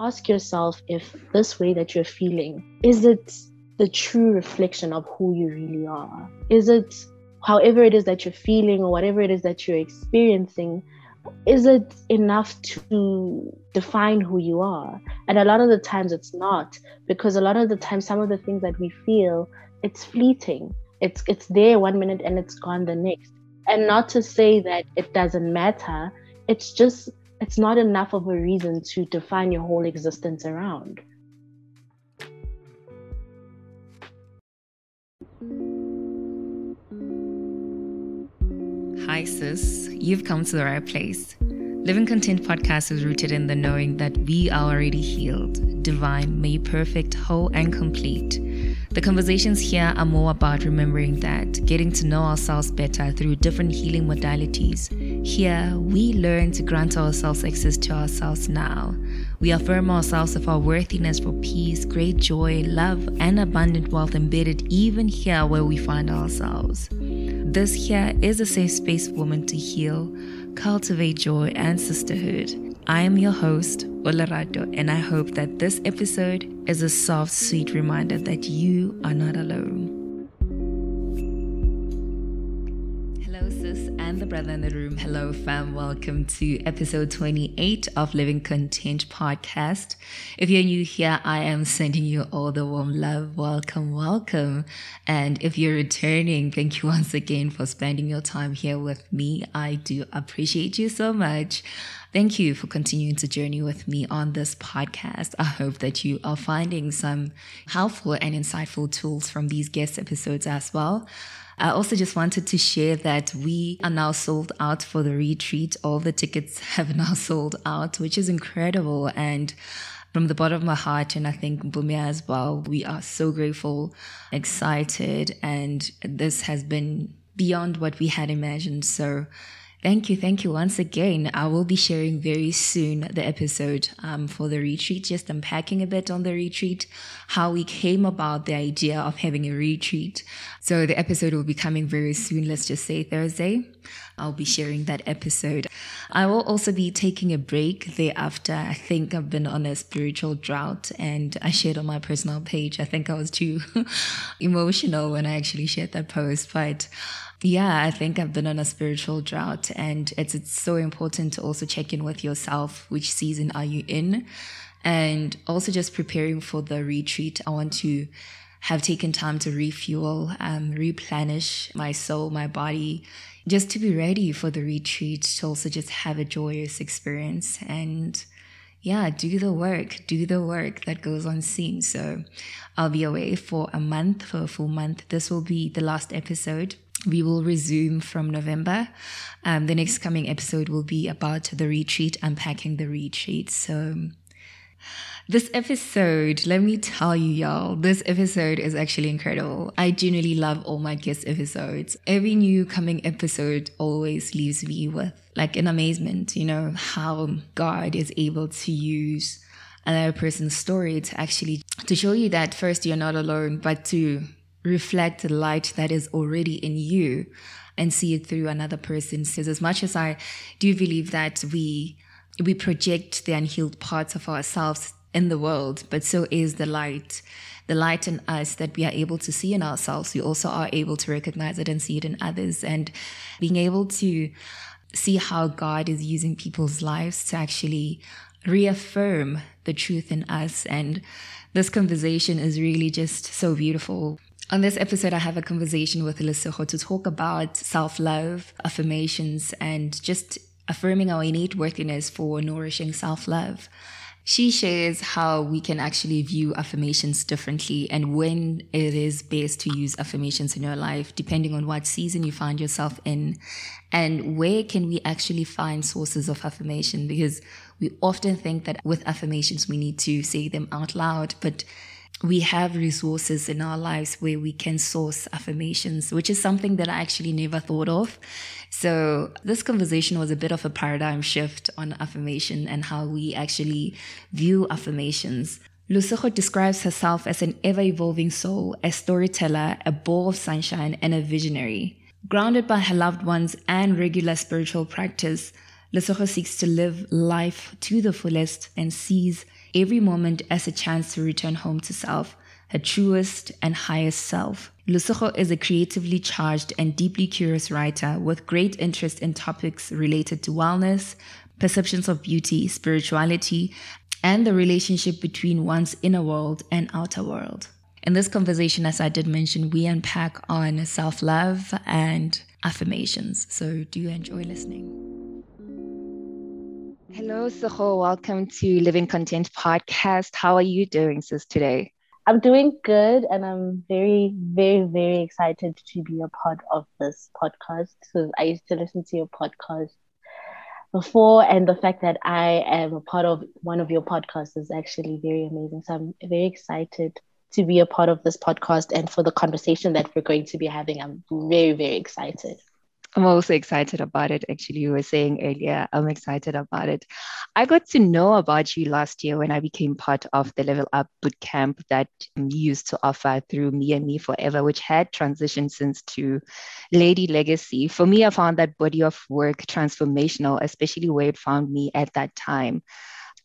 ask yourself if this way that you're feeling is it the true reflection of who you really are? Is it however it is that you're feeling or whatever it is that you're experiencing? Is it enough to define who you are? And a lot of the times it's not, because a lot of the times, some of the things that we feel, it's fleeting. It's it's there one minute and it's gone the next. And not to say that it doesn't matter, it's just it's not enough of a reason to define your whole existence around. Hi, sis. You've come to the right place. Living Content podcast is rooted in the knowing that we are already healed, divine, made perfect, whole, and complete. The conversations here are more about remembering that, getting to know ourselves better through different healing modalities. Here, we learn to grant ourselves access to ourselves now. We affirm ourselves of our worthiness for peace, great joy, love, and abundant wealth embedded even here where we find ourselves. This here is a safe space for women to heal, cultivate joy and sisterhood I am your host, Olarato, and I hope that this episode is a soft, sweet reminder that you are not alone. Hello, sis, and the brother in the room. Hello, fam. Welcome to episode 28 of Living Content podcast. If you're new here, I am sending you all the warm love. Welcome, welcome. And if you're returning, thank you once again for spending your time here with me. I do appreciate you so much. Thank you for continuing to journey with me on this podcast. I hope that you are finding some helpful and insightful tools from these guest episodes as well. I also just wanted to share that we are now sold out for the retreat. All the tickets have now sold out, which is incredible. And from the bottom of my heart, and I think Bumia as well, we are so grateful, excited, and this has been beyond what we had imagined. So Thank you. Thank you once again. I will be sharing very soon the episode um, for the retreat, just unpacking a bit on the retreat, how we came about the idea of having a retreat. So the episode will be coming very soon. Let's just say Thursday. I'll be sharing that episode. I will also be taking a break thereafter. I think I've been on a spiritual drought and I shared on my personal page. I think I was too emotional when I actually shared that post, but yeah, I think I've been on a spiritual drought and it's it's so important to also check in with yourself. Which season are you in? And also just preparing for the retreat. I want to have taken time to refuel, um, replenish my soul, my body, just to be ready for the retreat, to also just have a joyous experience and yeah, do the work, do the work that goes unseen. So I'll be away for a month, for a full month. This will be the last episode we will resume from November. Um, the next coming episode will be about the retreat, unpacking the retreat. So, this episode, let me tell you, y'all, this episode is actually incredible. I genuinely love all my guest episodes. Every new coming episode always leaves me with like an amazement, you know, how God is able to use another person's story to actually to show you that first you're not alone, but to reflect the light that is already in you and see it through another person. Says as much as I do believe that we we project the unhealed parts of ourselves in the world, but so is the light. The light in us that we are able to see in ourselves, we also are able to recognize it and see it in others. And being able to see how God is using people's lives to actually reaffirm the truth in us. And this conversation is really just so beautiful. On this episode, I have a conversation with Lesego to talk about self love, affirmations, and just affirming our innate worthiness for nourishing self love. She shares how we can actually view affirmations differently and when it is best to use affirmations in your life, depending on what season you find yourself in, and where can we actually find sources of affirmation because we often think that with affirmations we need to say them out loud, but we have resources in our lives where we can source affirmations, which is something that I actually never thought of. So, this conversation was a bit of a paradigm shift on affirmation and how we actually view affirmations. Lesego describes herself as an ever evolving soul, a storyteller, a ball of sunshine, and a visionary. Grounded by her loved ones and regular spiritual practice, Lesego seeks to live life to the fullest and sees every moment as a chance to return home to self, her truest and highest self. Lesego is a creatively charged and deeply curious writer with great interest in topics related to wellness, perceptions of beauty, spirituality, and the relationship between one's inner world and outer world. In this conversation, as I did mention, we unpack on self love and affirmations. So do enjoy listening. Hello, Sego. Welcome to Living Content Podcast. How are you doing, sis, today? I'm doing good and I'm very, very, very excited to be a part of this podcast because I used to listen to your podcast before and the fact that I am a part of one of your podcasts is actually very amazing. So I'm very excited to be a part of this podcast and for the conversation that we're going to be having. I'm very, very excited. I'm also excited about it. Actually, you were saying earlier, I'm excited about it. I got to know about you last year when I became part of the Level Up Bootcamp that you used to offer through Me and Me Forever, which had transitioned since to Lady Legacy. For me, I found that body of work transformational, especially where it found me at that time.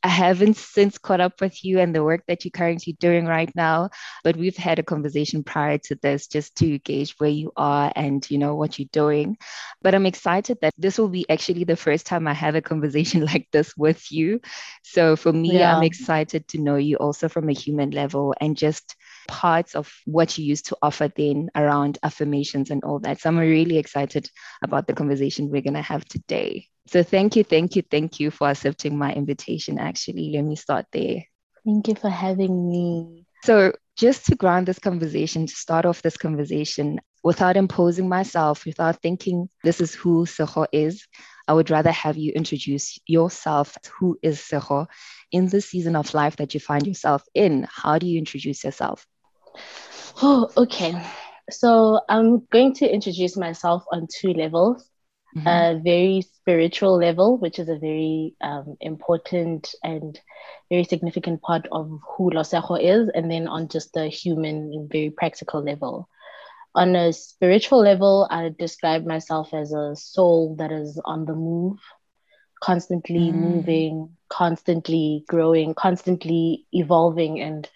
I haven't since caught up with you and the work that you're currently doing right now, but we've had a conversation prior to this just to gauge where you are and you know what you're doing. But I'm excited that this will be actually the first time I have a conversation like this with you. So for me, yeah. I'm excited to know you also from a human level and just parts of what you used to offer then around affirmations and all that. So I'm really excited about the conversation we're going to have today. So thank you, thank you, thank you for accepting my invitation. Actually, let me start there. Thank you for having me. So, just to ground this conversation, to start off this conversation, without imposing myself, without thinking this is who Sego is, I would rather have you introduce yourself. Who is Sego in the season of life that you find yourself in? How do you introduce yourself? Oh, okay. So I'm going to introduce myself on two levels mm-hmm. a very spiritual level, which is a very um, important and very significant part of who Lesego is, and then on just the human and very practical level. On a spiritual level, I describe myself as a soul that is on the move, constantly mm. moving, constantly growing, constantly evolving, and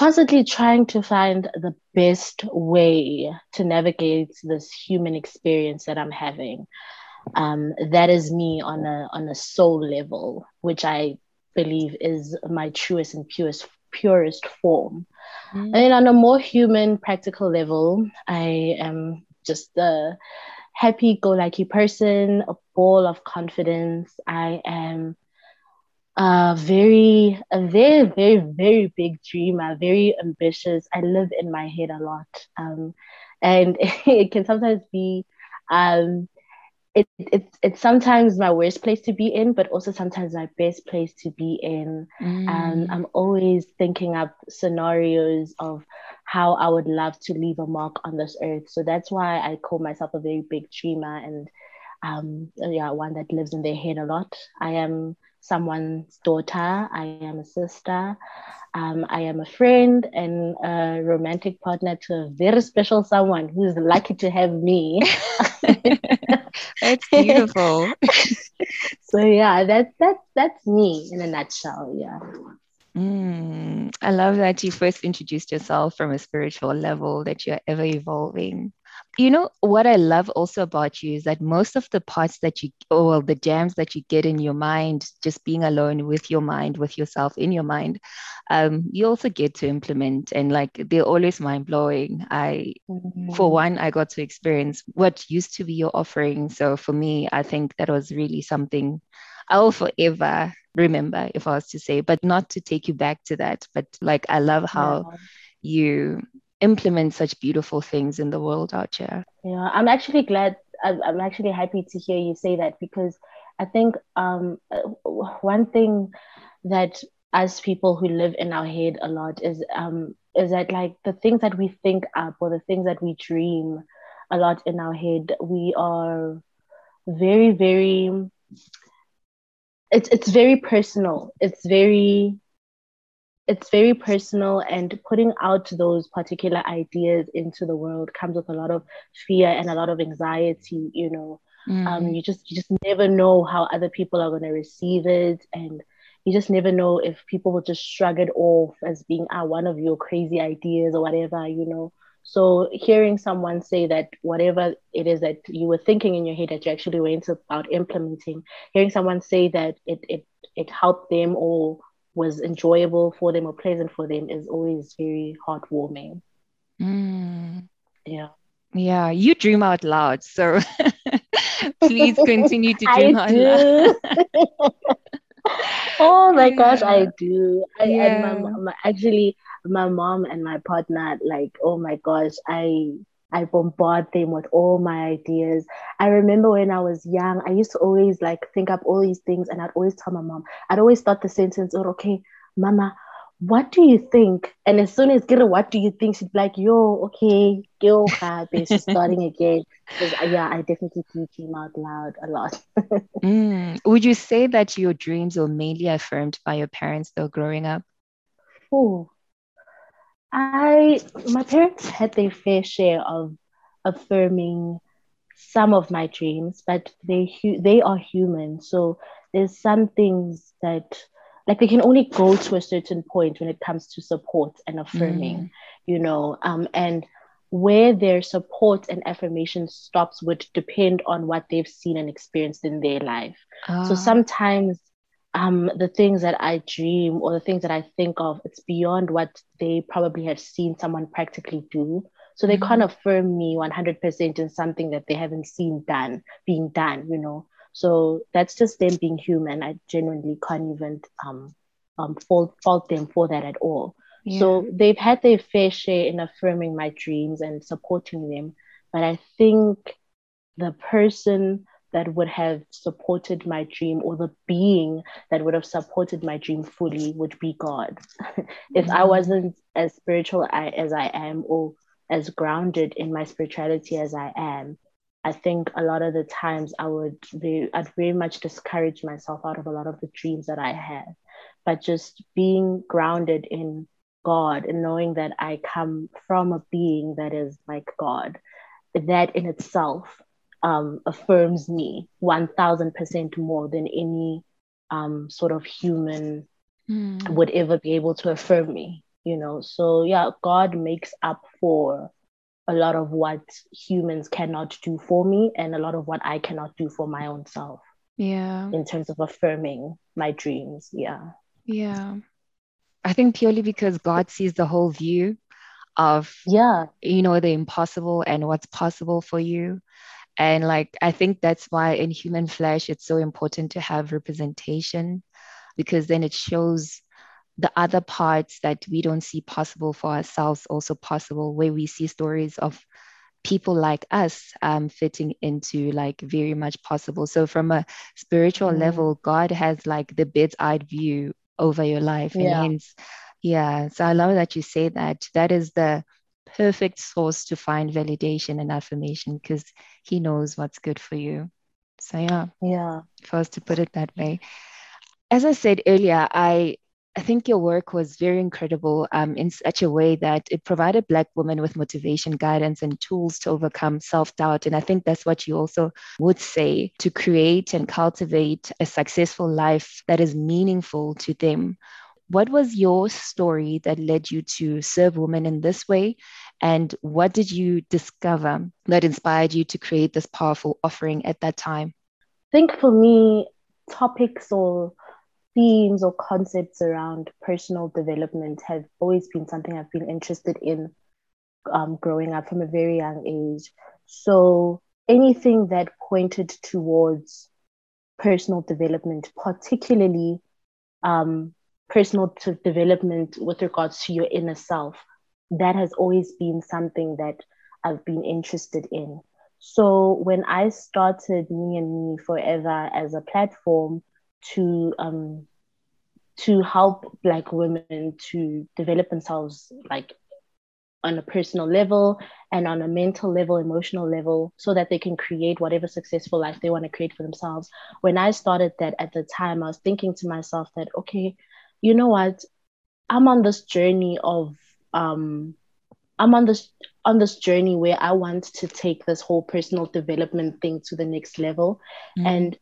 constantly trying to find the best way to navigate this human experience that I'm having. Um, that is me on a on a soul level, which I believe is my truest and purest purest form. Mm. And then on a more human, practical level, I am just a happy-go-lucky person, a ball of confidence. I am a very, a very, very, very big dreamer, very ambitious. I live in my head a lot. Um, and it can sometimes be, um, it, it, it's sometimes my worst place to be in, but also sometimes my best place to be in. Mm. Um, I'm always thinking up scenarios of how I would love to leave a mark on this earth. So that's why I call myself a very big dreamer and um, yeah, one that lives in their head a lot. I am someone's daughter. I am a sister. Um, I am a friend and a romantic partner to a very special someone who's lucky to have me. that's beautiful. so yeah, that's that's that's me in a nutshell. Yeah. Mm, I love that you first introduced yourself from a spiritual level, that you're ever evolving. You know, what I love also about you is that most of the parts that you, or well, the jams that you get in your mind, just being alone with your mind, with yourself in your mind, um, you also get to implement. And like, they're always mind blowing. I, mm-hmm. for one, I got to experience what used to be your offering. So for me, I think that was really something I'll forever remember if I was to say, but not to take you back to that. But like, I love how yeah. you implement such beautiful things in the world out here. Yeah, I'm actually glad. I'm actually happy to hear you say that because I think um, one thing that as people who live in our head a lot is um, is that like the things that we think up or the things that we dream a lot in our head, we are very very it's it's very personal. It's very it's very personal and putting out those particular ideas into the world comes with a lot of fear and a lot of anxiety you know mm. um, you just you just never know how other people are going to receive it and you just never know if people will just shrug it off as being ah, one of your crazy ideas or whatever, you know. So hearing someone say that whatever it is that you were thinking in your head that you actually went about implementing, hearing someone say that it it it helped them or was enjoyable for them or pleasant for them is always very heartwarming. Mm. Yeah. Yeah, you dream out loud. So please continue to dream out loud. oh my yeah. gosh, I do. I, yeah. my, my, actually my mom and my partner, like, oh my gosh, I I bombard them with all my ideas. I remember when I was young, I used to always like think up all these things and I'd always tell my mom, I'd always start the sentence, oh, okay, mama, what do you think? And as soon as get a what do you think, she'd be like, yo, okay, go happy. She's starting again. Uh, yeah, I definitely dream out loud a lot. mm. Would you say that your dreams were mainly affirmed by your parents though growing up? Oh, I my parents had their fair share of affirming some of my dreams, but they they are human. So there's some things that like they can only go to a certain point when it comes to support and affirming, mm. you know. Um, and where their support and affirmation stops would depend on what they've seen and experienced in their life. So ah. sometimes um, the things that I dream or the things that I think of, it's beyond what they probably have seen someone practically do. So they mm-hmm. can't affirm me 100% in something that they haven't seen done, being done, you know. So that's just them being human. I genuinely can't even um, um, fault, fault them for that at all. Yeah. So they've had their fair share in affirming my dreams and supporting them. But I think the person that would have supported my dream or the being that would have supported my dream fully would be God. if mm-hmm. I wasn't as spiritual as I am or as grounded in my spirituality as I am, I think a lot of the times I would be, I'd very much discourage myself out of a lot of the dreams that I had. But just being grounded in God and knowing that I come from a being that is like God, that in itself um, affirms me 1000% more than any um, sort of human mm. would ever be able to affirm me, you know? So, yeah, God makes up for a lot of what humans cannot do for me and a lot of what I cannot do for my own self. Yeah. In terms of affirming my dreams. Yeah. Yeah. I think purely because God sees the whole view of yeah you know the impossible and what's possible for you and like, I think that's why in human flesh, it's so important to have representation because then it shows the other parts that we don't see possible for ourselves also possible, where we see stories of people like us um, fitting into like very much possible. So, from a spiritual mm. level, God has like the bird's eyed view over your life. And yeah. hence, yeah. So, I love that you say that. That is the perfect source to find validation and affirmation because he knows what's good for you. So yeah. Yeah. For us to put it that way. As I said earlier, I I think your work was very incredible um, in such a way that it provided Black women with motivation, guidance, and tools to overcome self doubt. And I think that's what you also would say to create and cultivate a successful life that is meaningful to them what was your story that led you to serve women in this way? And what did you discover that inspired you to create this powerful offering at that time? I think for me, topics or themes or concepts around personal development have always been something I've been interested in um, growing up from a very young age. So anything that pointed towards personal development, particularly um, personal development with regards to your inner self, that has always been something that I've been interested in. So when I started Me and Me Forever as a platform to um, to help Black women to develop themselves like on a personal level and on a mental level, emotional level, so that they can create whatever successful life they want to create for themselves. When I started that at the time, I was thinking to myself that, okay, you know what? I'm on this journey of um I'm on this on this journey where I want to take this whole personal development thing to the next level. Mm-hmm. And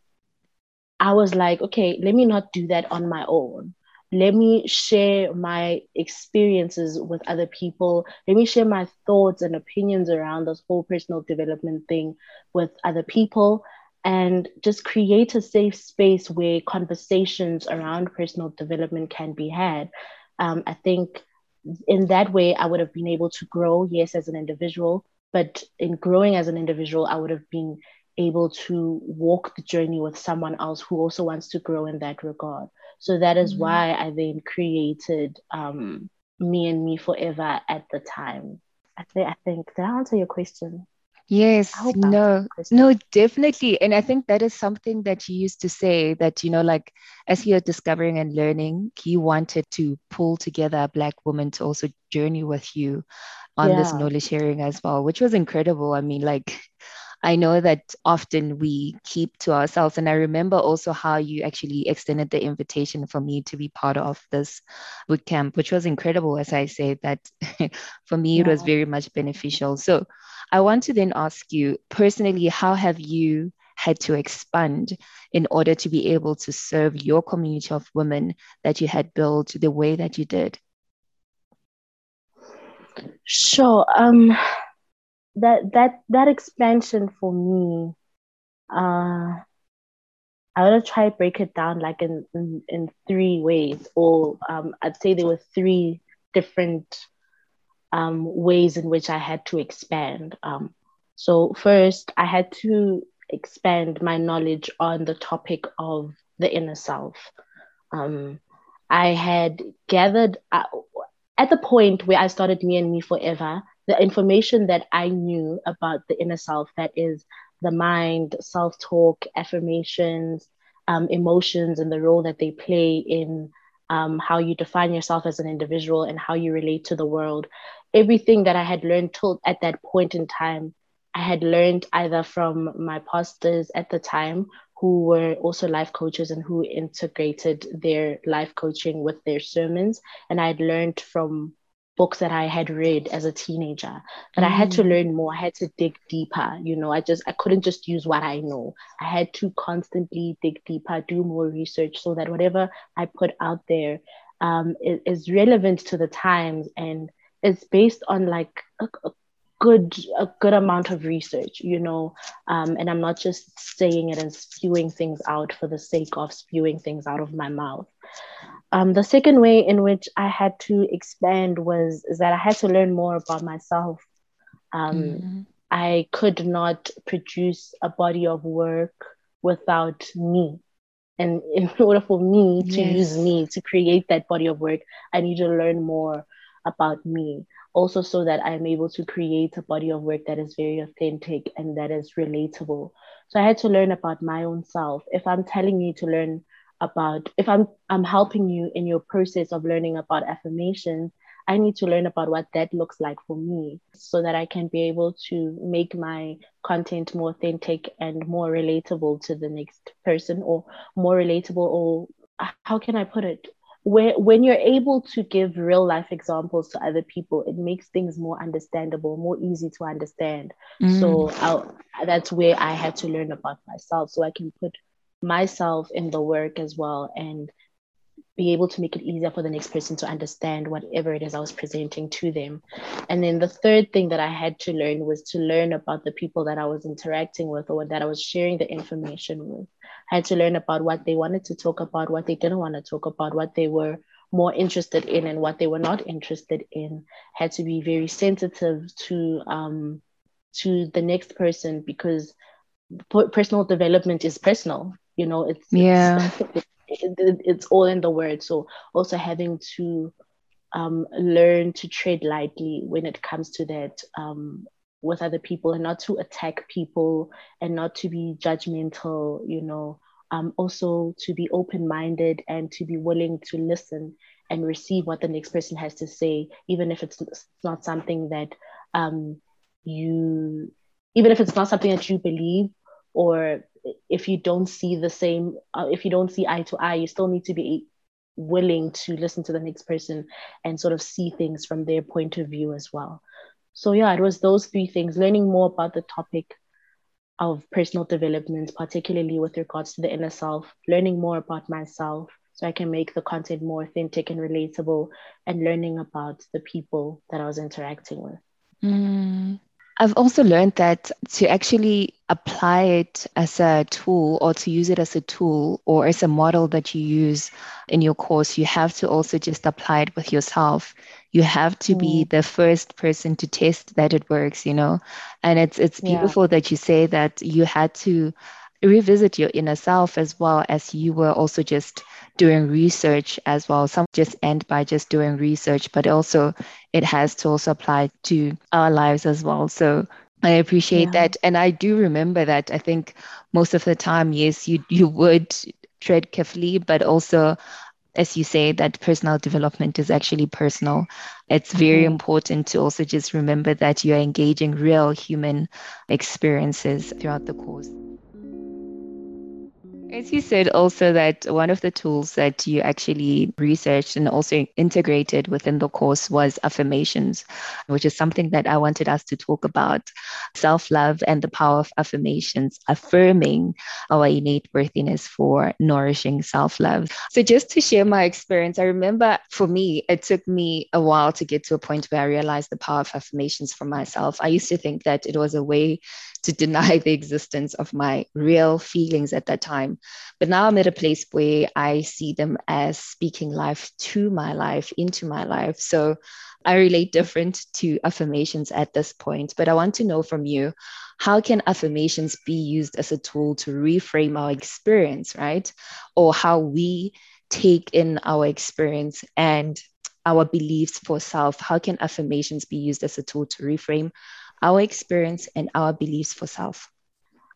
I was like, okay, let me not do that on my own. Let me share my experiences with other people. Let me share my thoughts and opinions around this whole personal development thing with other people and just create a safe space where conversations around personal development can be had. Um, I think in that way, I would have been able to grow, yes, as an individual, but in growing as an individual, I would have been able to walk the journey with someone else who also wants to grow in that regard. So that is mm-hmm. why I then created um, Me and Me Forever at the time. I, th- I think, did I answer your question? Yes, no, no, definitely. And I think that is something that he used to say that, you know, like as he was discovering and learning, he wanted to pull together a Black woman to also journey with you on yeah. this knowledge sharing as well, which was incredible. I mean, like, I know that often we keep to ourselves. And I remember also how you actually extended the invitation for me to be part of this boot camp, which was incredible. As I said, that for me, yeah. it was very much beneficial. So I want to then ask you personally, how have you had to expand in order to be able to serve your community of women that you had built the way that you did? Sure. Um, that that that expansion for me, uh, I want to try break it down like in, in, in three ways, or um, I'd say there were three different um, ways in which I had to expand. Um, so, first, I had to expand my knowledge on the topic of the inner self. Um, I had gathered uh, at the point where I started Me and Me Forever, the information that I knew about the inner self that is the mind, self talk, affirmations, um, emotions, and the role that they play in um, how you define yourself as an individual and how you relate to the world everything that I had learned till at that point in time, I had learned either from my pastors at the time who were also life coaches and who integrated their life coaching with their sermons. And I had learned from books that I had read as a teenager. But mm. I had to mm. learn more. I had to dig deeper. You know, I just I couldn't just use what I know. I had to constantly dig deeper, do more research so that whatever I put out there um, is, is relevant to the times and it's based on like a, a good a good amount of research you know um, and i'm not just saying it and spewing things out for the sake of spewing things out of my mouth um, the second way in which i had to expand was is that i had to learn more about myself um, mm-hmm. i could not produce a body of work without me and in order for me to yes. use me to create that body of work i need to learn more about me. Also so that i'm able to create a body of work that is very authentic and that is relatable. So i had to learn about my own self. If i'm telling you to learn about if i'm i'm helping you in your process of learning about affirmations i need to learn about what that looks like for me so that i can be able to make my content more authentic and more relatable to the next person or more relatable or how can i put it where when you're able to give real life examples to other people it makes things more understandable more easy to understand mm. so I'll, that's where i had to learn about myself so i can put myself in the work as well and be able to make it easier for the next person to understand whatever it is I was presenting to them. And then the third thing that I had to learn was to learn about the people that I was interacting with or that I was sharing the information with. Had to learn about what they wanted to talk about, what they didn't want to talk about, what they were more interested in and what they were not interested in. Had to be very sensitive to um, to the next person because personal development is personal. You know, it's yeah. It's, it, it's all in the word. So also having to um, learn to tread lightly when it comes to that um, with other people and not to attack people and not to be judgmental, you know, um, also to be open minded and to be willing to listen and receive what the next person has to say, even if it's not something that um, you, even if it's not something that you believe or if you don't see the same uh, if you don't see eye to eye you still need to be willing to listen to the next person and sort of see things from their point of view as well so yeah it was those three things learning more about the topic of personal development, particularly with regards to the inner self, learning more about myself so I can make the content more authentic and relatable, and learning about the people that I was interacting with. Mm. I've also learned that to actually apply it as a tool or to use it as a tool or as a model that you use in your course, you have to also just apply it with yourself. You have to mm. be the first person to test that it works, you know? And it's it's beautiful yeah. that you say that you had to revisit your inner self as well as you were also just doing research as well. Some just end by just doing research, but also it has to also apply to our lives as well. So I appreciate yeah. that. And I do remember that I think most of the time, yes, you you would tread carefully, but also as you say, that personal development is actually personal. It's very mm-hmm. important to also just remember that you're engaging real human experiences throughout the course. As you said, also that one of the tools that you actually researched and also integrated within the course was affirmations, which is something that I wanted us to talk about self love and the power of affirmations, affirming our innate worthiness for nourishing self love. So, just to share my experience, I remember for me, it took me a while to get to a point where I realized the power of affirmations for myself. I used to think that it was a way to deny the existence of my real feelings at that time. But now I'm at a place where I see them as speaking life to my life, into my life. So I relate different to affirmations at this point. But I want to know from you how can affirmations be used as a tool to reframe our experience, right? Or how we take in our experience and our beliefs for self? How can affirmations be used as a tool to reframe our experience and our beliefs for self.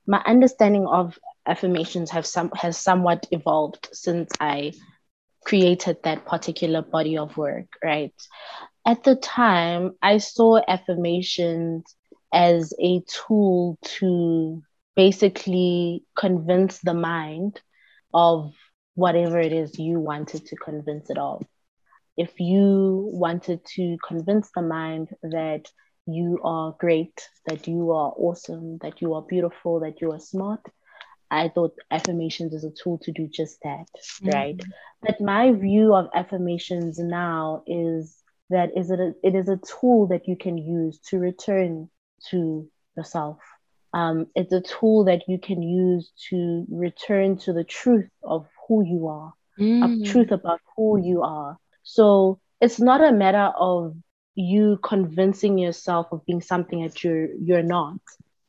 My understanding of affirmations have some has somewhat evolved since I created that particular body of work, right? At the time, I saw affirmations as a tool to basically convince the mind of whatever it is you wanted to convince it of. If you wanted to convince the mind that you are great, that you are awesome, that you are beautiful, that you are smart. I thought affirmations is a tool to do just that, mm-hmm. right? But my view of affirmations now is that is it a, it is a tool that you can use to return to yourself. Um, it's a tool that you can use to return to the truth of who you are, mm. a truth about who you are. So it's not a matter of you convincing yourself of being something that you're you're not.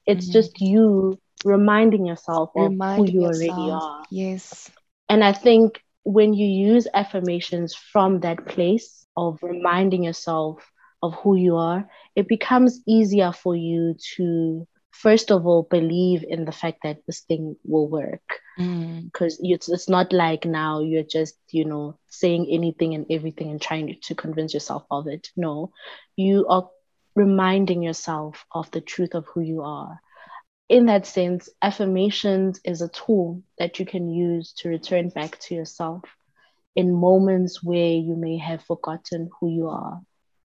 It's mm-hmm. just you reminding yourself reminding of who you yourself. already are. Yes. And I think when you use affirmations from that place of reminding yourself of who you are, it becomes easier for you to first of all believe in the fact that this thing will work. Because mm. it's, it's not like now you're just you know saying anything and everything and trying to convince yourself of it. No. You are reminding yourself of the truth of who you are. In that sense affirmations is a tool that you can use to return back to yourself in moments where you may have forgotten who you are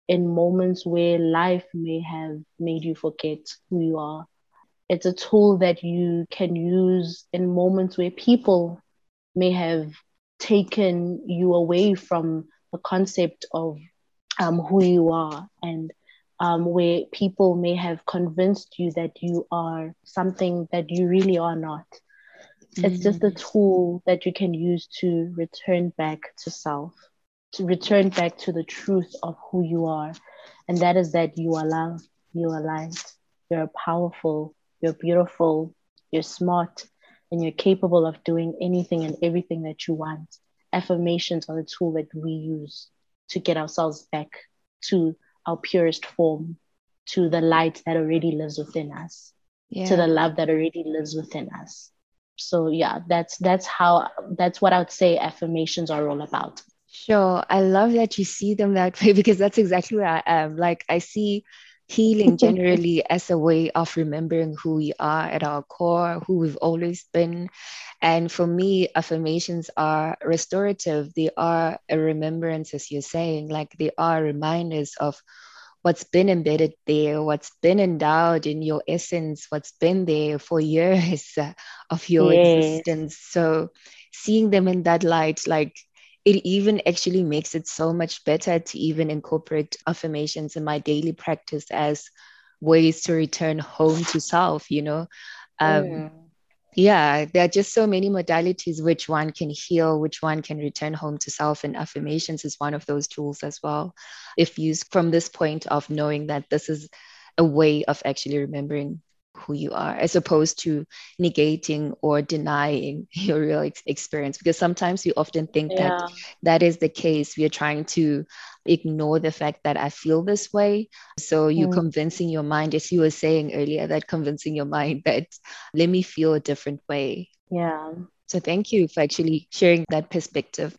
in moments where life may have made you forget who you are it's a tool that you can use in moments where people may have taken you away from the concept of um, who you are and um, where people may have convinced you that you are something that you really are not. Mm-hmm. It's just a mm. tool that you can use to return back to self, to return back to the truth of who you are. And that is that you are love, you are light, you're powerful, you're beautiful, you're smart, and you're capable of doing anything and everything that you want. Affirmations are the tool that we use to get ourselves back to our purest form, to the light that already lives within us, yeah. to the love that already lives within us. So yeah, that's that's how that's what I would say affirmations are all about. Sure. I love that you see them that way because that's exactly where I am. Like I see healing generally as a way of remembering who we are at our core, who we've always been. And for me, affirmations are restorative. They are a remembrance, as you're saying, like they are reminders of what's been embedded there, what's been endowed in your essence, what's been there for years of your yes. existence. So seeing them in that light, like it even actually makes it so much better to even incorporate affirmations in my daily practice as ways to return home to self, you know. Um, mm yeah there are just so many modalities which one can heal which one can return home to self and affirmations is one of those tools as well if used from this point of knowing that this is a way of actually remembering who you are as opposed to negating or denying your real ex- experience because sometimes we often think yeah. that that is the case we are trying to ignore the fact that i feel this way so you're mm. convincing your mind as you were saying earlier that convincing your mind that let me feel a different way yeah so thank you for actually sharing that perspective.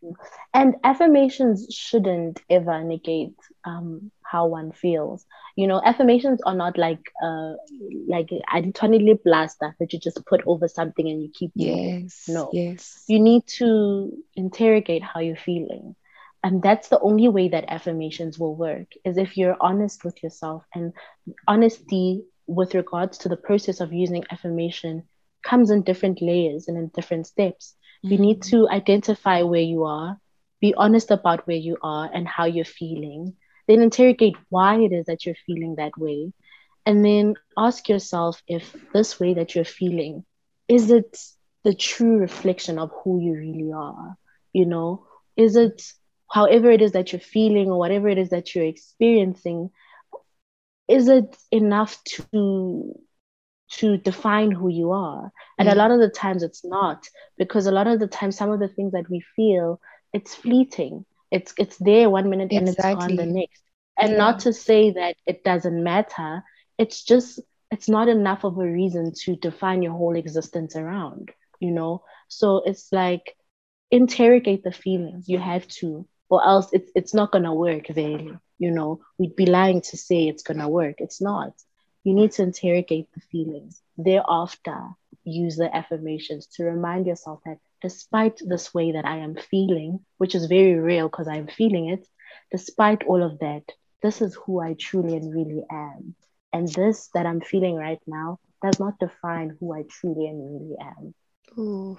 And affirmations shouldn't ever negate um, how one feels. You know, affirmations are not like uh like a lip blaster that you just put over something and you keep yes no yes you need to interrogate how you're feeling and that's the only way that affirmations will work is if you're honest with yourself and honesty with regards to the process of using affirmation comes in different layers and in different steps. Mm-hmm. You need mm. to identify where you are, be honest about where you are and how you're feeling, then interrogate why it is that you're feeling that way. And then ask yourself if this way that you're feeling is it the true reflection of who you really are? You know, is it however it is that you're feeling or whatever it is that you're experiencing? Is it enough to to define who you are. And mm. a lot of the times it's not, because a lot of the time some of the things that we feel, it's fleeting. It's it's there one minute and it's gone the next. And yeah. not to say that it doesn't matter. It's just it's not enough of a reason to define your whole existence around, you know? So it's like interrogate the feelings. You have to, or else it's it's not gonna work, really. You know, we'd be lying to say it's gonna work. It's not you need to interrogate the feelings. Thereafter, use the affirmations to remind yourself that despite this way that I am feeling, which is very real because I'm feeling it, despite all of that, this is who I truly and really am. And this that I'm feeling right now does not define who I truly and really am. Ooh,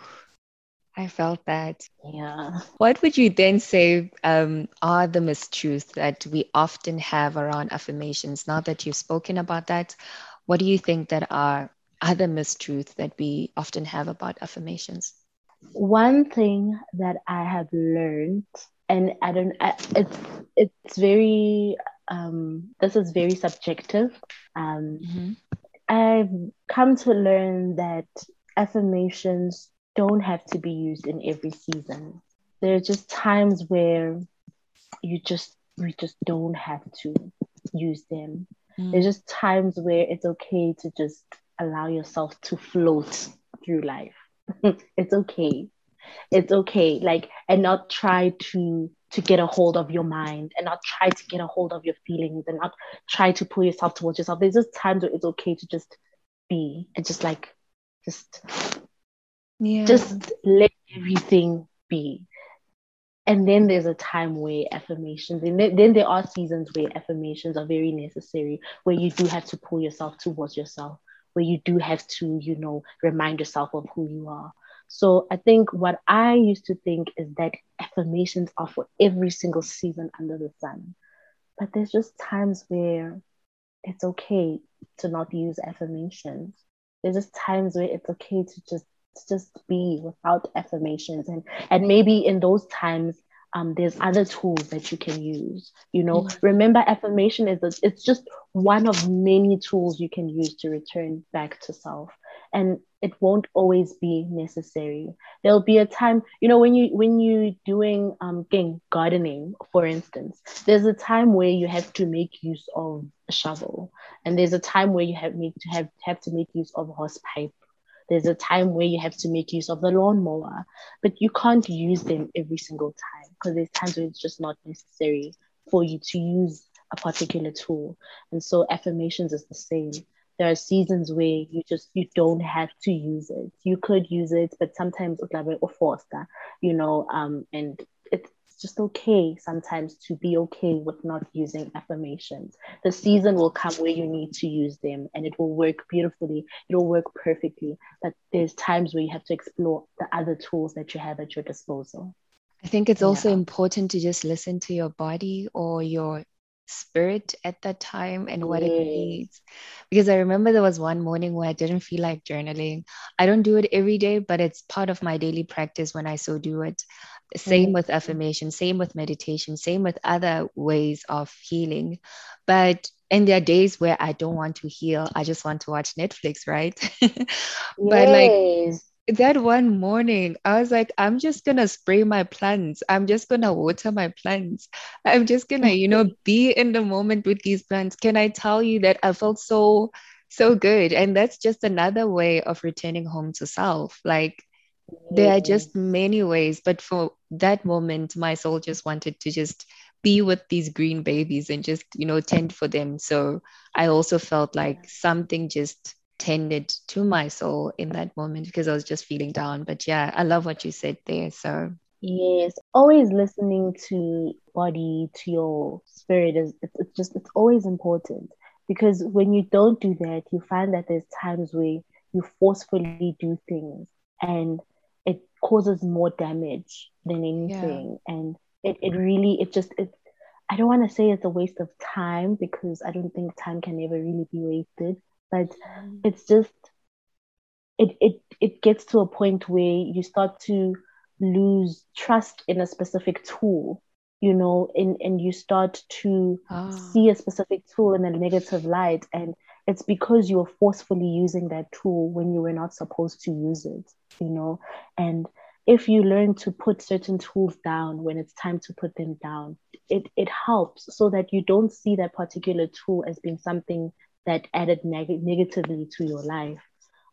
I felt that. Yeah. What would you then say um, are the mistruths that we often have around affirmations? Now that you've spoken about that, what do you think that are other mistruths that we often have about affirmations? One thing that I have learned, and I don't, I, it's it's very, um, this is very subjective. Um, mm-hmm. I've come to learn that affirmations don't have to be used in every season. There are just times where you just we just don't have to use them. Mm. There's just times where it's okay to just allow yourself to float through life. it's okay. It's okay. Like and not try to to get a hold of your mind and not try to get a hold of your feelings and not try to pull yourself towards yourself. There's just times where it's okay to just be and just like just yeah. Just let everything be. And then there's a time where affirmations, and then there are seasons where affirmations are very necessary, where you do have to pull yourself towards yourself, where you do have to, you know, remind yourself of who you are. So I think what I used to think is that affirmations are for every single season under the sun. But there's just times where it's okay to not use affirmations. There's just times where it's okay to just just be without affirmations and and maybe in those times um, there's other tools that you can use you know? Mm-hmm. remember affirmation is a, it's just one of many tools you can use to return back to self and it won't always be necessary. There'll be a time you know when you when you're doing um gardening for instance there's a time where you have to make use of a shovel and there's a time where you have need to have have to make use of a hose pipe. There's a time where you have to make use of the lawnmower, but you can't use them every single time because there's times where it's just not necessary for you to use a particular tool. And so affirmations is the same. There are seasons where you just you don't have to use it. You could use it, but sometimes like a foster, you know, um, and it's just okay sometimes to be okay with not using affirmations. The season will come where you need to use them and it will work beautifully, it will work perfectly. But there's times where you have to explore the other tools that you have at your disposal. I think it's also important to just listen to your body or your spirit at that time and what yes. it needs. Because I remember there was one morning where I didn't feel like journaling. I don't do it every day, but it's part of my daily practice when I so do it. Same mm-hmm. with affirmation, same with meditation, same with other ways of healing. But and there are days where I don't want to heal. I just want to watch Netflix, right? but yes. like that one morning, I was like, I'm just gonna spray my plants. I'm just gonna water my plants. I'm just gonna, you know, be in the moment with these plants. Can I tell you that I felt so, so good? And that's just another way of returning home to self. Like there are just many ways, but for that moment, my soul just wanted to just be with these green babies and just, you know, tend for them. So I also felt like something just tended to my soul in that moment because I was just feeling down. But yeah, I love what you said there. So yes, always listening to body, to your spirit is it's, it's just it's always important because when you don't do that, you find that there's times where you forcefully do things and it causes more damage than anything. Yeah. And it, it really it just it I don't want to say it's a waste of time because I don't think time can ever really be wasted but mm. it's just it it it gets to a point where you start to lose trust in a specific tool you know and and you start to oh. see a specific tool in a negative light and it's because you're forcefully using that tool when you were not supposed to use it you know and if you learn to put certain tools down when it's time to put them down it it helps so that you don't see that particular tool as being something that added neg- negatively to your life.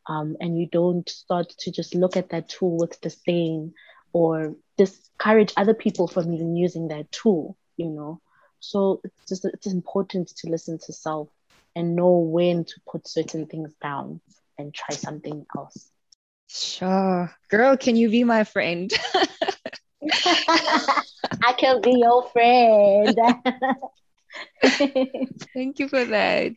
Um, and you don't start to just look at that tool with disdain or discourage other people from even using that tool, you know. So it's just it's important to listen to self and know when to put certain things down and try something else. Sure. Girl, can you be my friend? I can be your friend. Thank you for that.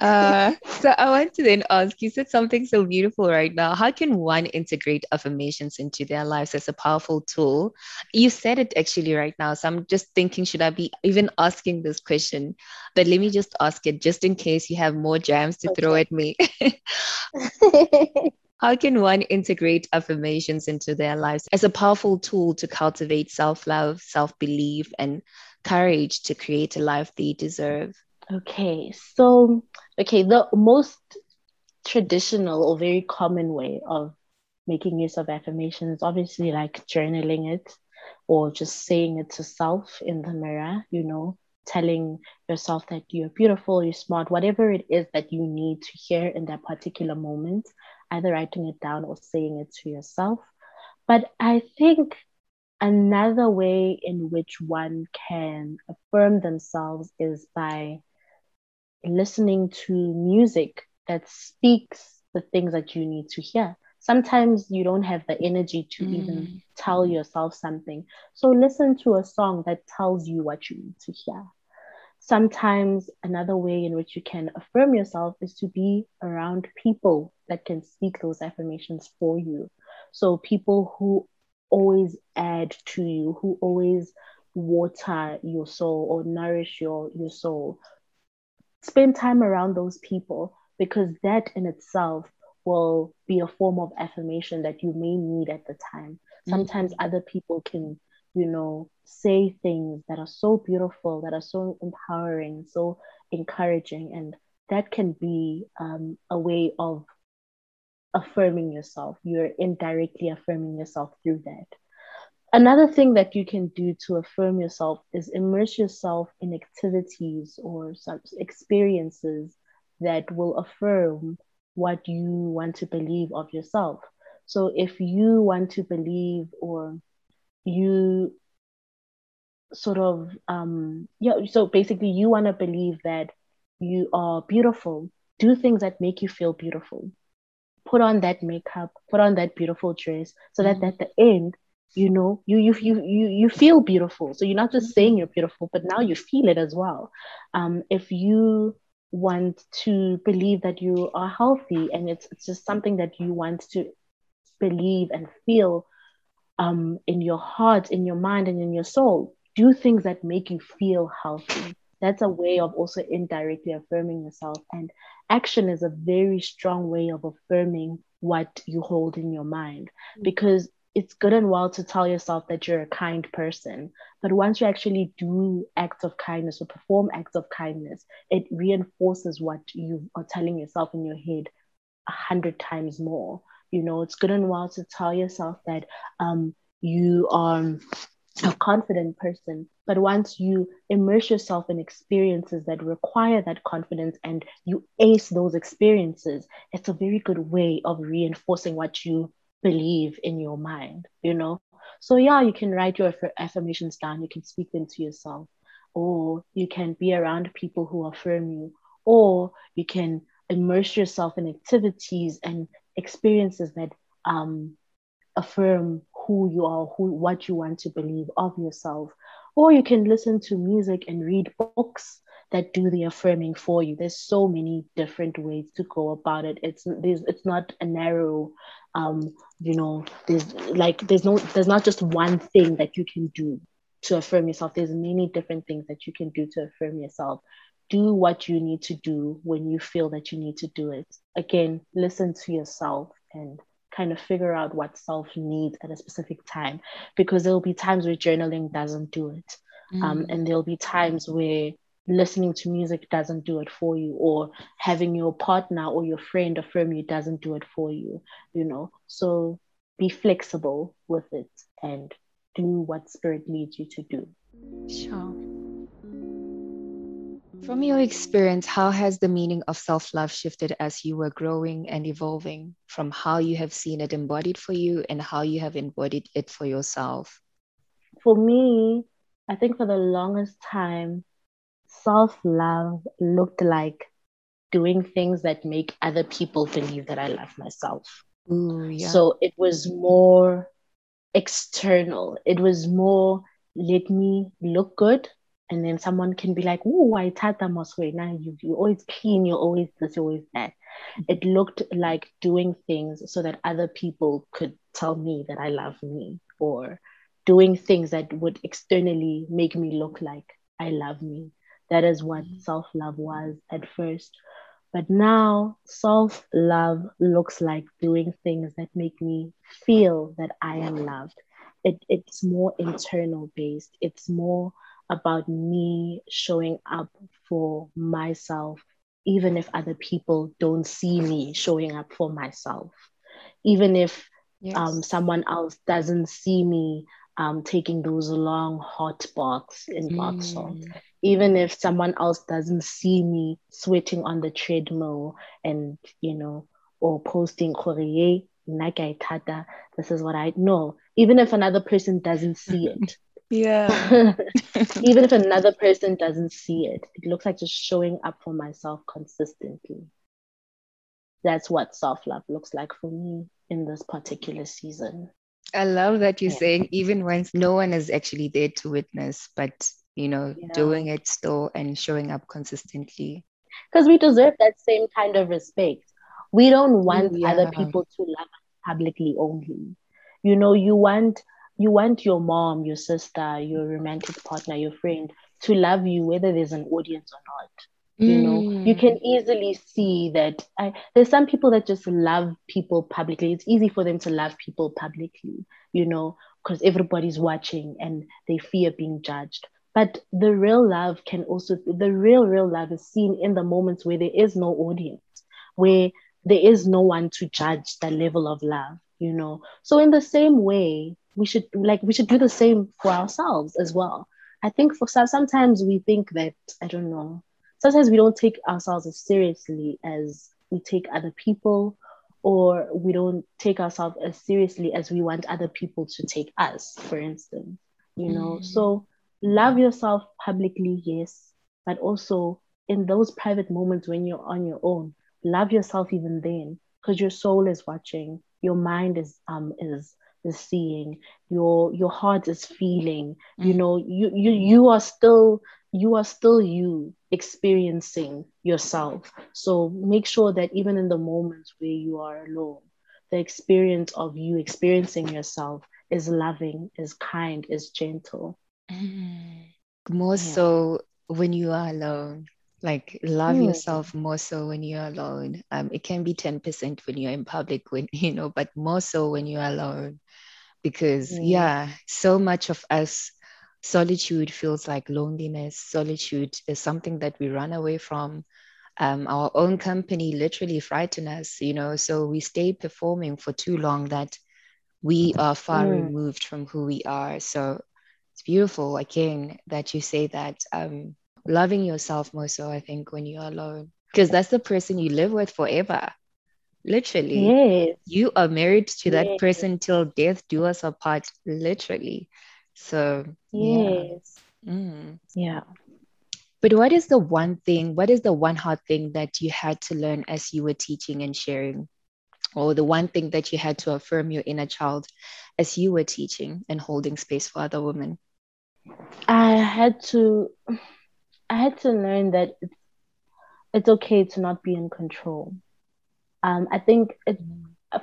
Uh, so I want to then ask you said something so beautiful right now. How can one integrate affirmations into their lives as a powerful tool? You said it actually right now. So I'm just thinking, should I be even asking this question? But let me just ask it just in case you have more jams to okay. throw at me. How can one integrate affirmations into their lives as a powerful tool to cultivate self love, self belief, and courage to create a life they deserve? Okay, so, okay, the most traditional or very common way of making use of affirmation is obviously like journaling it or just saying it to self in the mirror, you know, telling yourself that you're beautiful, you're smart, whatever it is that you need to hear in that particular moment, either writing it down or saying it to yourself. But I think another way in which one can affirm themselves is by listening to music that speaks the things that you need to hear. Sometimes you don't have the energy to mm. even tell yourself something. So listen to a song that tells you what you need to hear. Sometimes another way in which you can affirm yourself is to be around people that can speak those affirmations for you. So people who always add to you, who always water your soul or nourish your, your soul. Spend time around those people because that in itself will be a form of affirmation that you may need at the time. Sometimes mm-hmm. other people can, you know, say things that are so beautiful, that are so empowering, so encouraging, and that can be um, a way of affirming yourself. You're indirectly affirming yourself through that. Another thing that you can do to affirm yourself is immerse yourself in activities or some experiences that will affirm what you want to believe of yourself. So if you want to believe or you sort of um yeah so basically you want to believe that you are beautiful do things that make you feel beautiful put on that makeup, put on that beautiful dress, so that mm. at the end you know you you you you, you feel beautiful. So you're not just saying you're beautiful but now you feel it as well. Um, if you want to believe that you are healthy and it's, it's just something that you want to believe and feel um, in your heart in your mind and in your soul do things that make you feel healthy. That's a way of also indirectly affirming yourself and action is a very strong way of affirming what you hold in your mind because it's good and well to tell yourself that you're a kind person, but once you actually do acts of kindness or perform acts of kindness, it reinforces what you are telling yourself in your head a hundred times more. You know, it's good and well to tell yourself that um, you are a confident person, but once you immerse yourself in experiences that require that confidence and you ace those experiences, it's a very good way of reinforcing what you believe in your mind, you know? So, yeah, you can write your affirmations down, you can speak them to yourself, or you can be around people who affirm you, or you can immerse yourself in activities and experiences that um, affirm who you are, who what you want to believe of yourself. Or you can listen to music and read books that do the affirming for you. There's so many different ways to go about it. It's there's it's not a narrow um, you know, there's like there's no there's not just one thing that you can do to affirm yourself. There's many different things that you can do to affirm yourself. Do what you need to do when you feel that you need to do it. Again, listen to yourself and kind of figure out what self needs at a specific time because there'll be times where journaling doesn't do it. Um, mm. Um, and there'll be times where listening to music doesn't do it for you or having your partner or your friend affirm you doesn't do it for you you know so be flexible with it and do what spirit leads you to do sure from your experience how has the meaning of self-love shifted as you were growing and evolving from how you have seen it embodied for you and how you have embodied it for yourself for me i think for the longest time self love looked like doing things that make other people believe that I love myself. Ooh, yeah. So it was more external. It was more let me look good. And then someone can be like, oh, I tata. Now you you always clean, you're always this, you're always that. Mm-hmm. It looked like doing things so that other people could tell me that I love me or doing things that would externally make me look like I love me. That is what mm-hmm. self love was at first. But now, self love looks like doing things that make me feel that I am loved. It, it's more internal based, it's more about me showing up for myself, even if other people don't see me showing up for myself. Even if yes. um, someone else doesn't see me um, taking those long hot baths in bath salts even if someone else doesn't see me sweating on the treadmill and you know or posting this is what i know even if another person doesn't see it yeah even if another person doesn't see it it looks like just showing up for myself consistently that's what self-love looks like for me in this particular season i love that you're yeah. saying even when no one is actually there to witness but you know, yeah. doing it still and showing up consistently. Because we deserve that same kind of respect. We don't want mm, yeah. other people to love us publicly only. You know, you want you want your mom, your sister, your romantic partner, your friend to love you whether there's an audience or not. You know, you mm. can easily see that I, there's some people that just love people publicly. It's easy for them to love people publicly, you know, because everybody's watching and they fear being judged. But the real love can also, the real, real love is seen in the moments where there is no audience, where there is no one to judge the level of love, you know? So, in the same way, we should like we should do the same for ourselves as well. I think for some sometimes we think that I don't know. Sometimes we don't take ourselves as seriously as we take other people, or we don't take ourselves as seriously as we want other people to take us, for instance. You know, mm. so love yourself publicly, yes, but also in those private moments when you're on your own, love yourself even then, because your soul is watching, your mind is um is is seeing your your heart is feeling mm. you know you you you are still you are still you experiencing yourself so make sure that even in the moments where you are alone the experience of you experiencing yourself is loving is kind is gentle mm. more yeah. so when you are alone like love mm. yourself more so when you're alone um, it can be 10% when you're in public when you know but more so when you're alone because mm. yeah so much of us solitude feels like loneliness solitude is something that we run away from um, our own company literally frighten us you know so we stay performing for too long that we are far mm. removed from who we are so it's beautiful again that you say that um, loving yourself more so, I think, when you're alone. Because that's the person you live with forever. Literally. Yes. You are married to that yes. person till death do us apart, literally. So yes. Yeah. Mm. yeah. But what is the one thing, what is the one hard thing that you had to learn as you were teaching and sharing? Or the one thing that you had to affirm your inner child as you were teaching and holding space for other women? I had to I had to learn that it's, it's okay to not be in control. Um, I think it,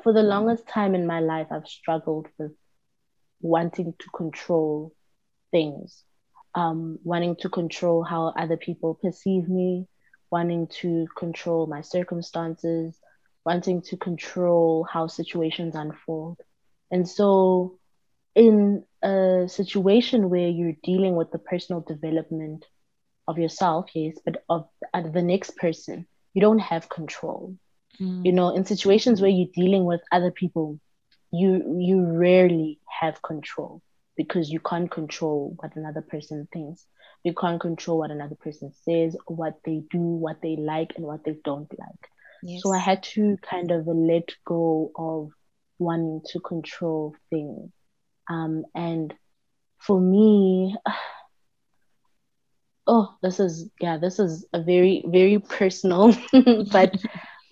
for the longest time in my life, I've struggled with wanting to control things, um, wanting to control how other people perceive me, wanting to control my circumstances, wanting to control how situations unfold. And so, in a situation where you're dealing with the personal development of yourself, yes, but of, of the next person, you don't have control. Mm. You know, in situations where you're dealing with other people, you you rarely have control because you can't control what another person thinks. You can't control what another person says, what they do, what they like, and what they don't like. Yes. So I had to kind of let go of wanting to control things. Um, and for me, oh this is yeah this is a very very personal but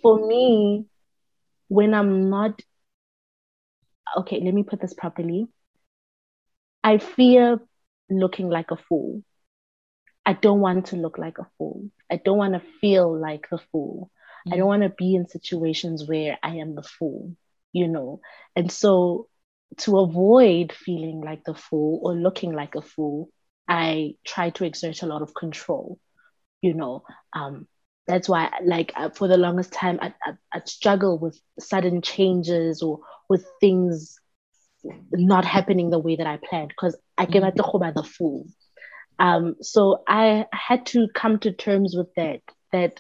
for me when i'm not okay let me put this properly. I fear looking like a fool. I don't want to look like a fool. I don't want to feel like the fool. Mm. i don't want to be in situations where i am the fool you know? And so to avoid feeling like the fool or looking like a fool I try to exert a lot of control, you know. Um, that's why, like, uh, for the longest time, I, I, I'd struggle with sudden changes or with things not happening the way that I planned because I came at the by the fool. Um, so I had to come to terms with that, that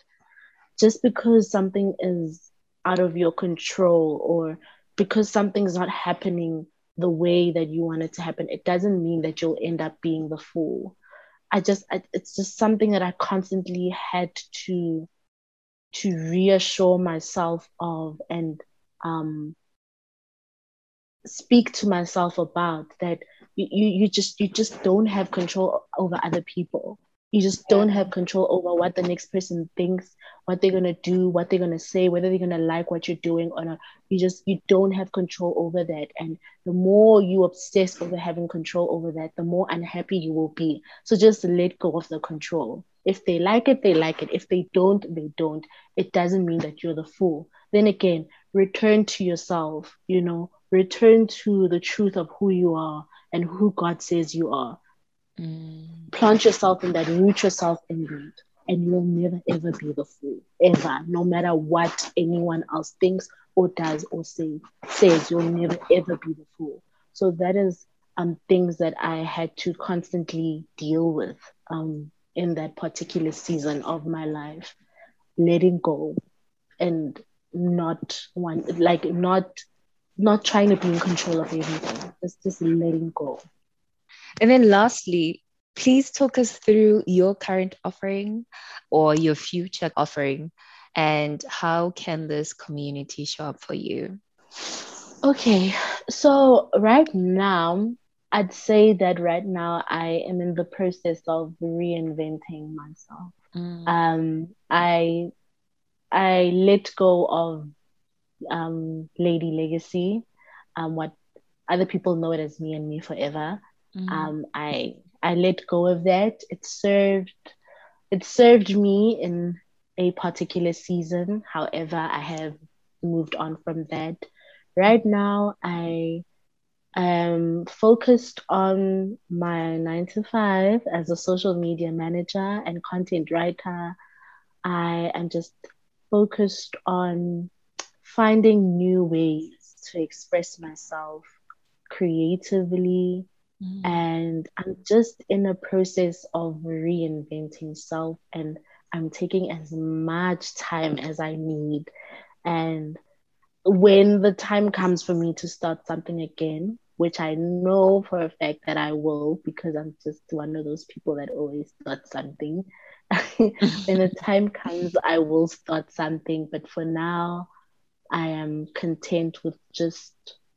just because something is out of your control or because something's not happening the way that you want it to happen, it doesn't mean that you'll end up being the fool. I just, I, it's just something that I constantly had to, to reassure myself of and um, speak to myself about that you, you, just, you just don't have control over other people you just don't have control over what the next person thinks what they're going to do what they're going to say whether they're going to like what you're doing or not. You just you don't have control over that. And the more you obsess over having control over that the more unhappy you will be. So just let go of the control. If they like it they like it. If they don't they don't. It doesn't mean that you're the fool. Then again return to yourself you know. Return to the truth of who you are and who god says you are Mm. Plant yourself in that, root yourself in that, and you'll never ever be the fool. Ever. No matter what anyone else thinks or does or say says, you'll never ever be the fool. So that is um things that I had to constantly deal with um in that particular season of my life. Letting go and not one like not not trying to be in control of everything. It's just letting go. And then lastly, please talk us through your current offering or your future offering and how can this community show up for you? Okay, so right now, I'd say that right now I am in the process of reinventing myself. Mm. Um, I I let go of um, Lady Legacy, um, what other people know it as me and me forever. Mm-hmm. Um, I I let go of that. It served it served me in a particular season. However, I have moved on from that. Right now, I am focused on my nine to five as a social media manager and content writer. I am just focused on finding new ways to express myself creatively. Mm. And I'm just in a process of reinventing self, and I'm taking as much time as I need. And when the time comes for me to start something again, which I know for a fact that I will because I'm just one of those people that always start something. when the time comes, I will start something. But for now, I am content with just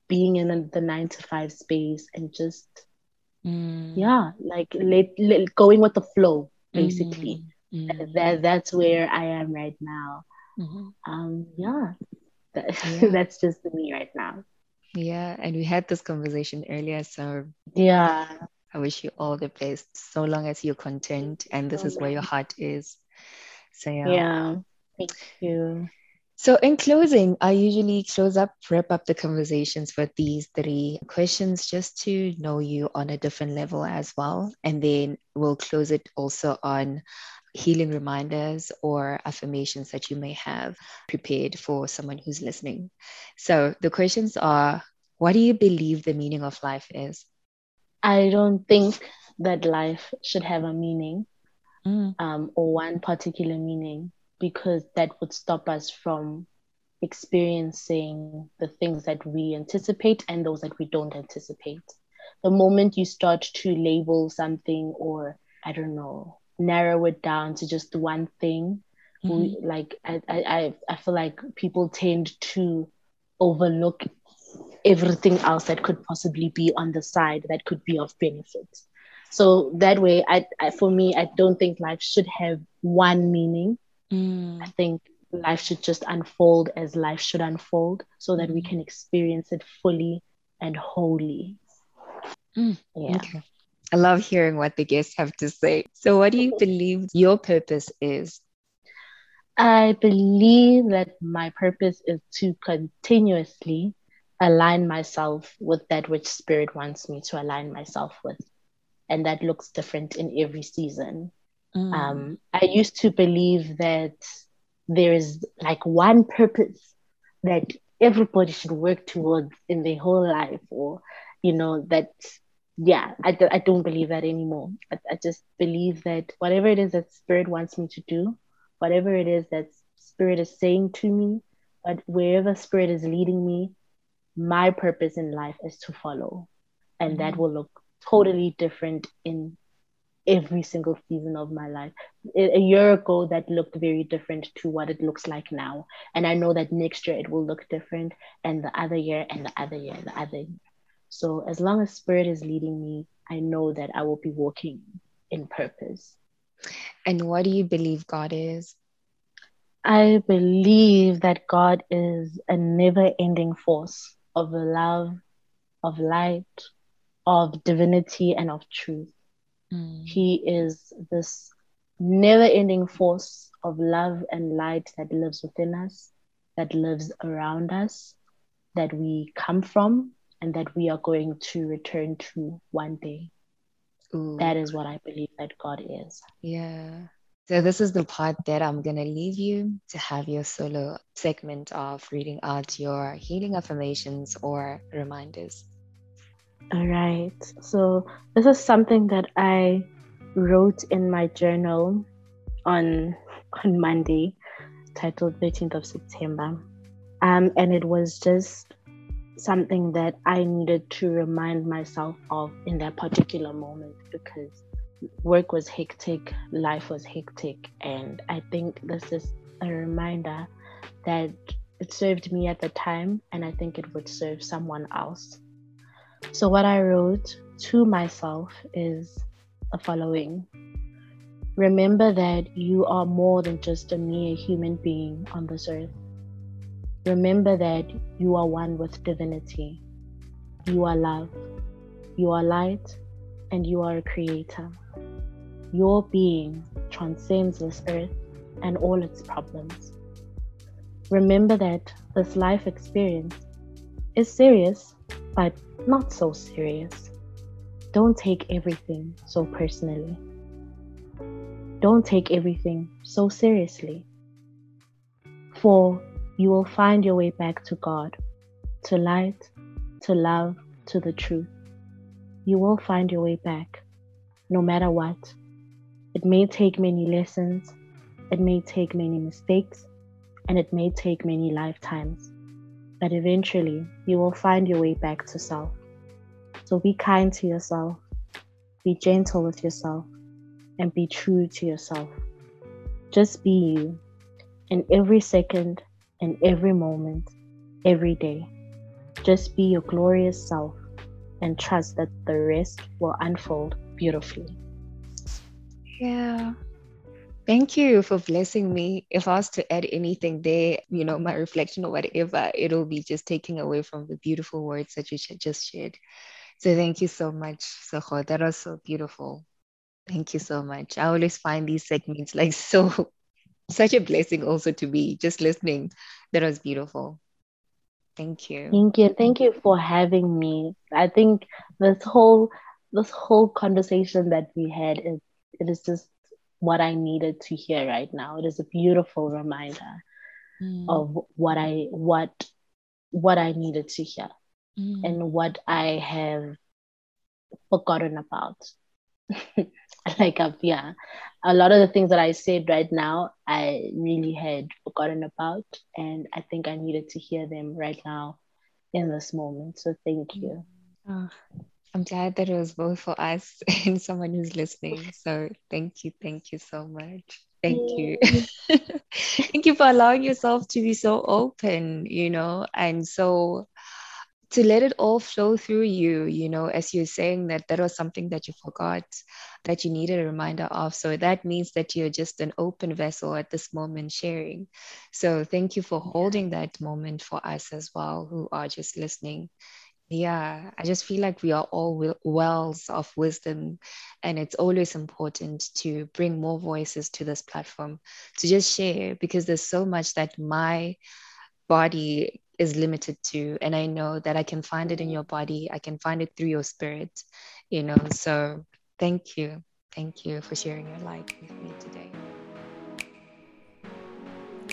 being in the nine to five space and just, mm. yeah, like let, let, going with the flow, basically. Mm. Mm. That, that's where I am right now. Mm-hmm. Um, yeah, that, yeah. that's just me right now. Yeah, and we had this conversation earlier, so yeah, I wish you all the best. So long as you're content and this is where your heart is. So yeah. Yeah. Thank you. So, in closing, I usually close up, wrap up the conversations with these three questions just to know you on a different level as well. And then we'll close it also on healing reminders or affirmations that you may have prepared for someone who's listening. So, the questions are what do you believe the meaning of life is? I don't think that life should have a meaning mm. um, or one particular meaning because that would stop us from experiencing the things that we anticipate and those that we don't anticipate. The moment you start to label something or, I don't know, narrow it down to just one thing, mm-hmm. we, like I, I, I feel like people tend to overlook everything else that could possibly be on the side that could be of benefit. So that way, I, I for me, I don't think life should have one meaning Mm. I think life should just unfold as life should unfold so that we mm. can experience it fully and wholly. Mm. Yeah. Okay. I love hearing what the guests have to say. So, what do you believe your purpose is? I believe that my purpose is to continuously align myself with that which spirit wants me to align myself with. And that looks different in every season. Mm. Um, I used to believe that there is like one purpose that everybody should work towards in their whole life, or you know that. Yeah, I, I don't believe that anymore. I, I just believe that whatever it is that spirit wants me to do, whatever it is that spirit is saying to me, but wherever spirit is leading me, my purpose in life is to follow. And that mm. will look totally different in every single season of my life. A year ago, that looked very different to what it looks like now. And I know that next year it will look different, and the other year, and the other year, the other year. So as long as Spirit is leading me, I know that I will be walking in purpose. And what do you believe God is? I believe that God is a never ending force of love, of light, of divinity, and of truth. Mm. He is this never ending force of love and light that lives within us, that lives around us, that we come from, and that we are going to return to one day. Ooh. That is what I believe that God is. Yeah. So, this is the part that I'm going to leave you to have your solo segment of reading out your healing affirmations or reminders. All right. So this is something that I wrote in my journal on on Monday, titled 13th of September. Um, and it was just something that I needed to remind myself of in that particular moment because work was hectic, life was hectic, and I think this is a reminder that it served me at the time, and I think it would serve someone else. So, what I wrote to myself is the following Remember that you are more than just a mere human being on this earth. Remember that you are one with divinity. You are love. You are light and you are a creator. Your being transcends this earth and all its problems. Remember that this life experience is serious, but not so serious. Don't take everything so personally. Don't take everything so seriously. For you will find your way back to God, to light, to love, to the truth. You will find your way back, no matter what. It may take many lessons, it may take many mistakes, and it may take many lifetimes. But eventually, you will find your way back to self. So be kind to yourself, be gentle with yourself, and be true to yourself. Just be you in every second, in every moment, every day. Just be your glorious self and trust that the rest will unfold beautifully. Yeah. Thank you for blessing me. If I was to add anything there, you know, my reflection or whatever, it'll be just taking away from the beautiful words that you just shared. So thank you so much, Soho. That was so beautiful. Thank you so much. I always find these segments like so such a blessing also to be just listening. That was beautiful. Thank you. Thank you. Thank you for having me. I think this whole this whole conversation that we had is it is just what I needed to hear right now. It is a beautiful reminder mm. of what I what what I needed to hear mm. and what I have forgotten about. like I've, yeah, a lot of the things that I said right now, I really had forgotten about, and I think I needed to hear them right now in this moment. So thank you. Oh, I'm glad that it was both for us and someone who's listening. So thank you, thank you so much. Thank you. thank you for allowing yourself to be so open, you know, and so to let it all flow through you, you know, as you're saying that that was something that you forgot, that you needed a reminder of. So that means that you're just an open vessel at this moment sharing. So thank you for holding that moment for us as well, who are just listening. Yeah, I just feel like we are all wells of wisdom, and it's always important to bring more voices to this platform to just share because there's so much that my body is limited to and i know that i can find it in your body i can find it through your spirit you know so thank you thank you for sharing your light with me today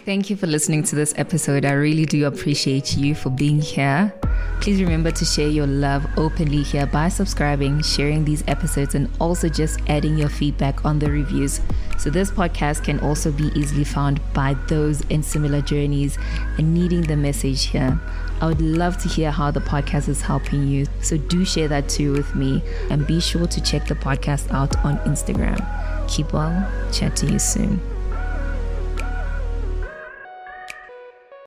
Thank you for listening to this episode. I really do appreciate you for being here. Please remember to share your love openly here by subscribing, sharing these episodes, and also just adding your feedback on the reviews. So, this podcast can also be easily found by those in similar journeys and needing the message here. I would love to hear how the podcast is helping you. So, do share that too with me and be sure to check the podcast out on Instagram. Keep well. Chat to you soon.